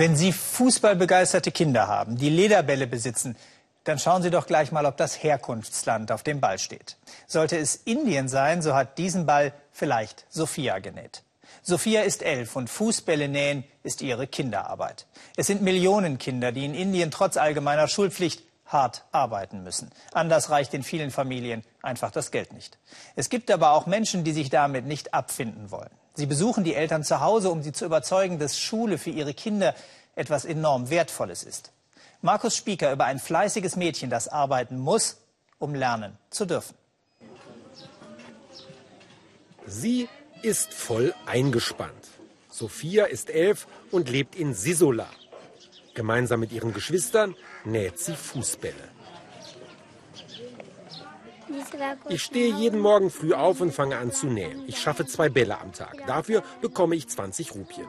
Wenn Sie fußballbegeisterte Kinder haben, die Lederbälle besitzen, dann schauen Sie doch gleich mal, ob das Herkunftsland auf dem Ball steht. Sollte es Indien sein, so hat diesen Ball vielleicht Sophia genäht. Sophia ist elf und Fußbälle nähen ist ihre Kinderarbeit. Es sind Millionen Kinder, die in Indien trotz allgemeiner Schulpflicht hart arbeiten müssen. Anders reicht in vielen Familien einfach das Geld nicht. Es gibt aber auch Menschen, die sich damit nicht abfinden wollen. Sie besuchen die Eltern zu Hause, um sie zu überzeugen, dass Schule für ihre Kinder etwas enorm Wertvolles ist. Markus Spieker über ein fleißiges Mädchen, das arbeiten muss, um lernen zu dürfen. Sie ist voll eingespannt. Sophia ist elf und lebt in Sisola. Gemeinsam mit ihren Geschwistern näht sie Fußbälle. Ich stehe jeden Morgen früh auf und fange an zu nähen. Ich schaffe zwei Bälle am Tag. Dafür bekomme ich 20 Rupien.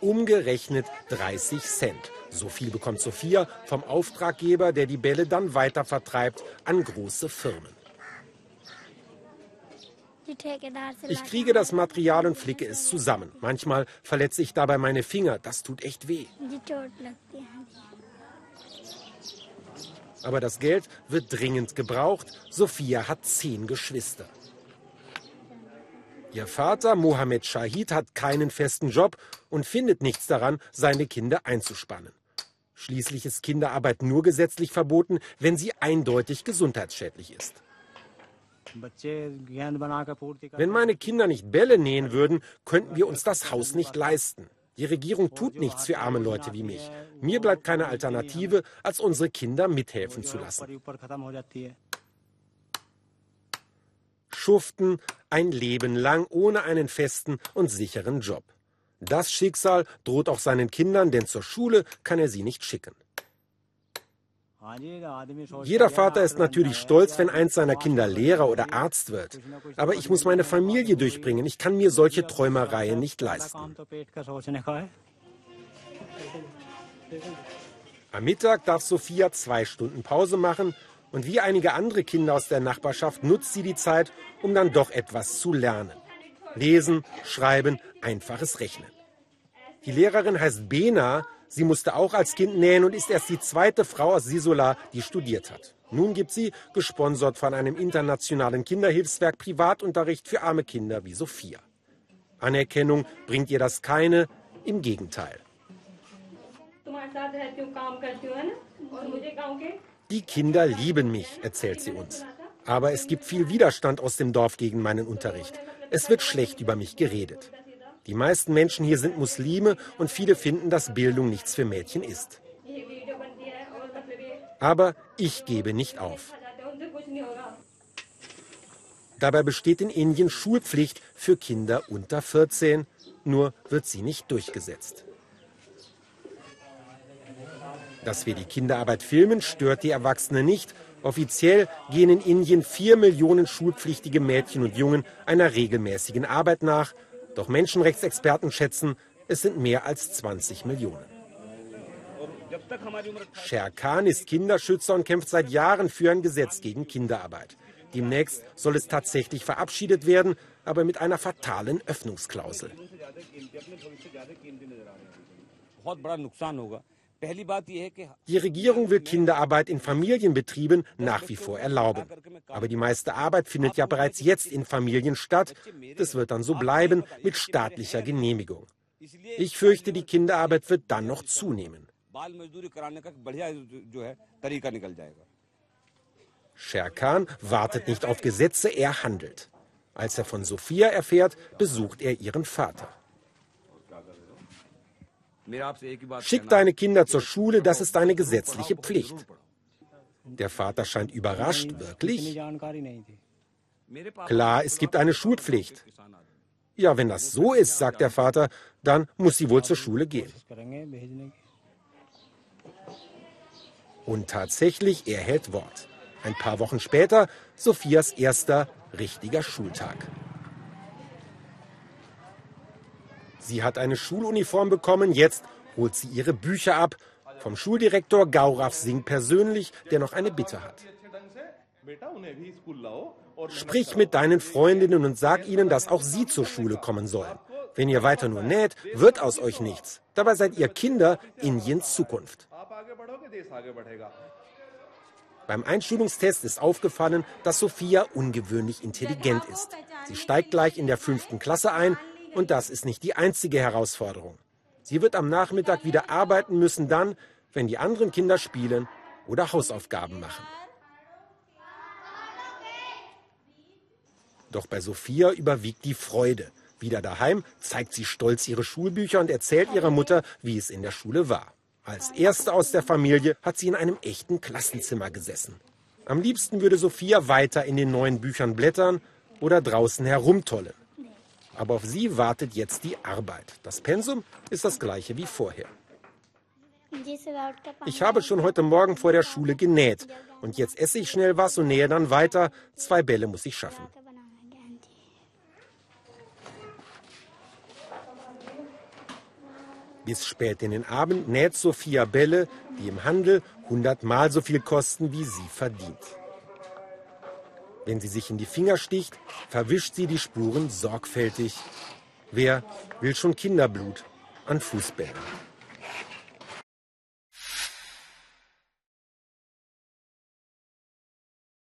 Umgerechnet 30 Cent. So viel bekommt Sophia vom Auftraggeber, der die Bälle dann weiter vertreibt an große Firmen. Ich kriege das Material und flicke es zusammen. Manchmal verletze ich dabei meine Finger. Das tut echt weh. Aber das Geld wird dringend gebraucht. Sophia hat zehn Geschwister. Ihr Vater, Mohammed Shahid, hat keinen festen Job und findet nichts daran, seine Kinder einzuspannen. Schließlich ist Kinderarbeit nur gesetzlich verboten, wenn sie eindeutig gesundheitsschädlich ist. Wenn meine Kinder nicht Bälle nähen würden, könnten wir uns das Haus nicht leisten. Die Regierung tut nichts für arme Leute wie mich. Mir bleibt keine Alternative, als unsere Kinder mithelfen zu lassen. Schuften ein Leben lang ohne einen festen und sicheren Job. Das Schicksal droht auch seinen Kindern, denn zur Schule kann er sie nicht schicken. Jeder Vater ist natürlich stolz, wenn eins seiner Kinder Lehrer oder Arzt wird. Aber ich muss meine Familie durchbringen. Ich kann mir solche Träumereien nicht leisten. Am Mittag darf Sophia zwei Stunden Pause machen und wie einige andere Kinder aus der Nachbarschaft nutzt sie die Zeit, um dann doch etwas zu lernen. Lesen, schreiben, einfaches Rechnen. Die Lehrerin heißt Bena Sie musste auch als Kind nähen und ist erst die zweite Frau aus Sisola, die studiert hat. Nun gibt sie, gesponsert von einem internationalen Kinderhilfswerk, Privatunterricht für arme Kinder wie Sophia. Anerkennung bringt ihr das keine, im Gegenteil. Die Kinder lieben mich, erzählt sie uns. Aber es gibt viel Widerstand aus dem Dorf gegen meinen Unterricht. Es wird schlecht über mich geredet. Die meisten Menschen hier sind Muslime und viele finden, dass Bildung nichts für Mädchen ist. Aber ich gebe nicht auf. Dabei besteht in Indien Schulpflicht für Kinder unter 14, nur wird sie nicht durchgesetzt. Dass wir die Kinderarbeit filmen, stört die Erwachsenen nicht. Offiziell gehen in Indien vier Millionen schulpflichtige Mädchen und Jungen einer regelmäßigen Arbeit nach. Doch Menschenrechtsexperten schätzen, es sind mehr als 20 Millionen. Sher Khan ist Kinderschützer und kämpft seit Jahren für ein Gesetz gegen Kinderarbeit. Demnächst soll es tatsächlich verabschiedet werden, aber mit einer fatalen Öffnungsklausel. Die Regierung will Kinderarbeit in Familienbetrieben nach wie vor erlauben. Aber die meiste Arbeit findet ja bereits jetzt in Familien statt. Das wird dann so bleiben mit staatlicher Genehmigung. Ich fürchte, die Kinderarbeit wird dann noch zunehmen. Sherkan wartet nicht auf Gesetze, er handelt. Als er von Sophia erfährt, besucht er ihren Vater. Schick deine Kinder zur Schule, das ist eine gesetzliche Pflicht. Der Vater scheint überrascht, wirklich? Klar, es gibt eine Schulpflicht. Ja, wenn das so ist, sagt der Vater, dann muss sie wohl zur Schule gehen. Und tatsächlich, er hält Wort. Ein paar Wochen später Sophias erster richtiger Schultag. Sie hat eine Schuluniform bekommen, jetzt holt sie ihre Bücher ab. Vom Schuldirektor Gaurav Singh persönlich, der noch eine Bitte hat. Sprich mit deinen Freundinnen und sag ihnen, dass auch sie zur Schule kommen sollen. Wenn ihr weiter nur näht, wird aus euch nichts. Dabei seid ihr Kinder Indiens Zukunft. Beim Einschulungstest ist aufgefallen, dass Sophia ungewöhnlich intelligent ist. Sie steigt gleich in der fünften Klasse ein und das ist nicht die einzige Herausforderung. Sie wird am Nachmittag wieder arbeiten müssen, dann, wenn die anderen Kinder spielen oder Hausaufgaben machen. Doch bei Sophia überwiegt die Freude. Wieder daheim zeigt sie stolz ihre Schulbücher und erzählt ihrer Mutter, wie es in der Schule war. Als erste aus der Familie hat sie in einem echten Klassenzimmer gesessen. Am liebsten würde Sophia weiter in den neuen Büchern blättern oder draußen herumtollen. Aber auf sie wartet jetzt die Arbeit. Das Pensum ist das gleiche wie vorher. Ich habe schon heute Morgen vor der Schule genäht. Und jetzt esse ich schnell was und nähe dann weiter. Zwei Bälle muss ich schaffen. Bis spät in den Abend näht Sophia Bälle, die im Handel hundertmal so viel kosten, wie sie verdient. Wenn sie sich in die Finger sticht, verwischt sie die Spuren sorgfältig. Wer will schon Kinderblut an Fußbällen?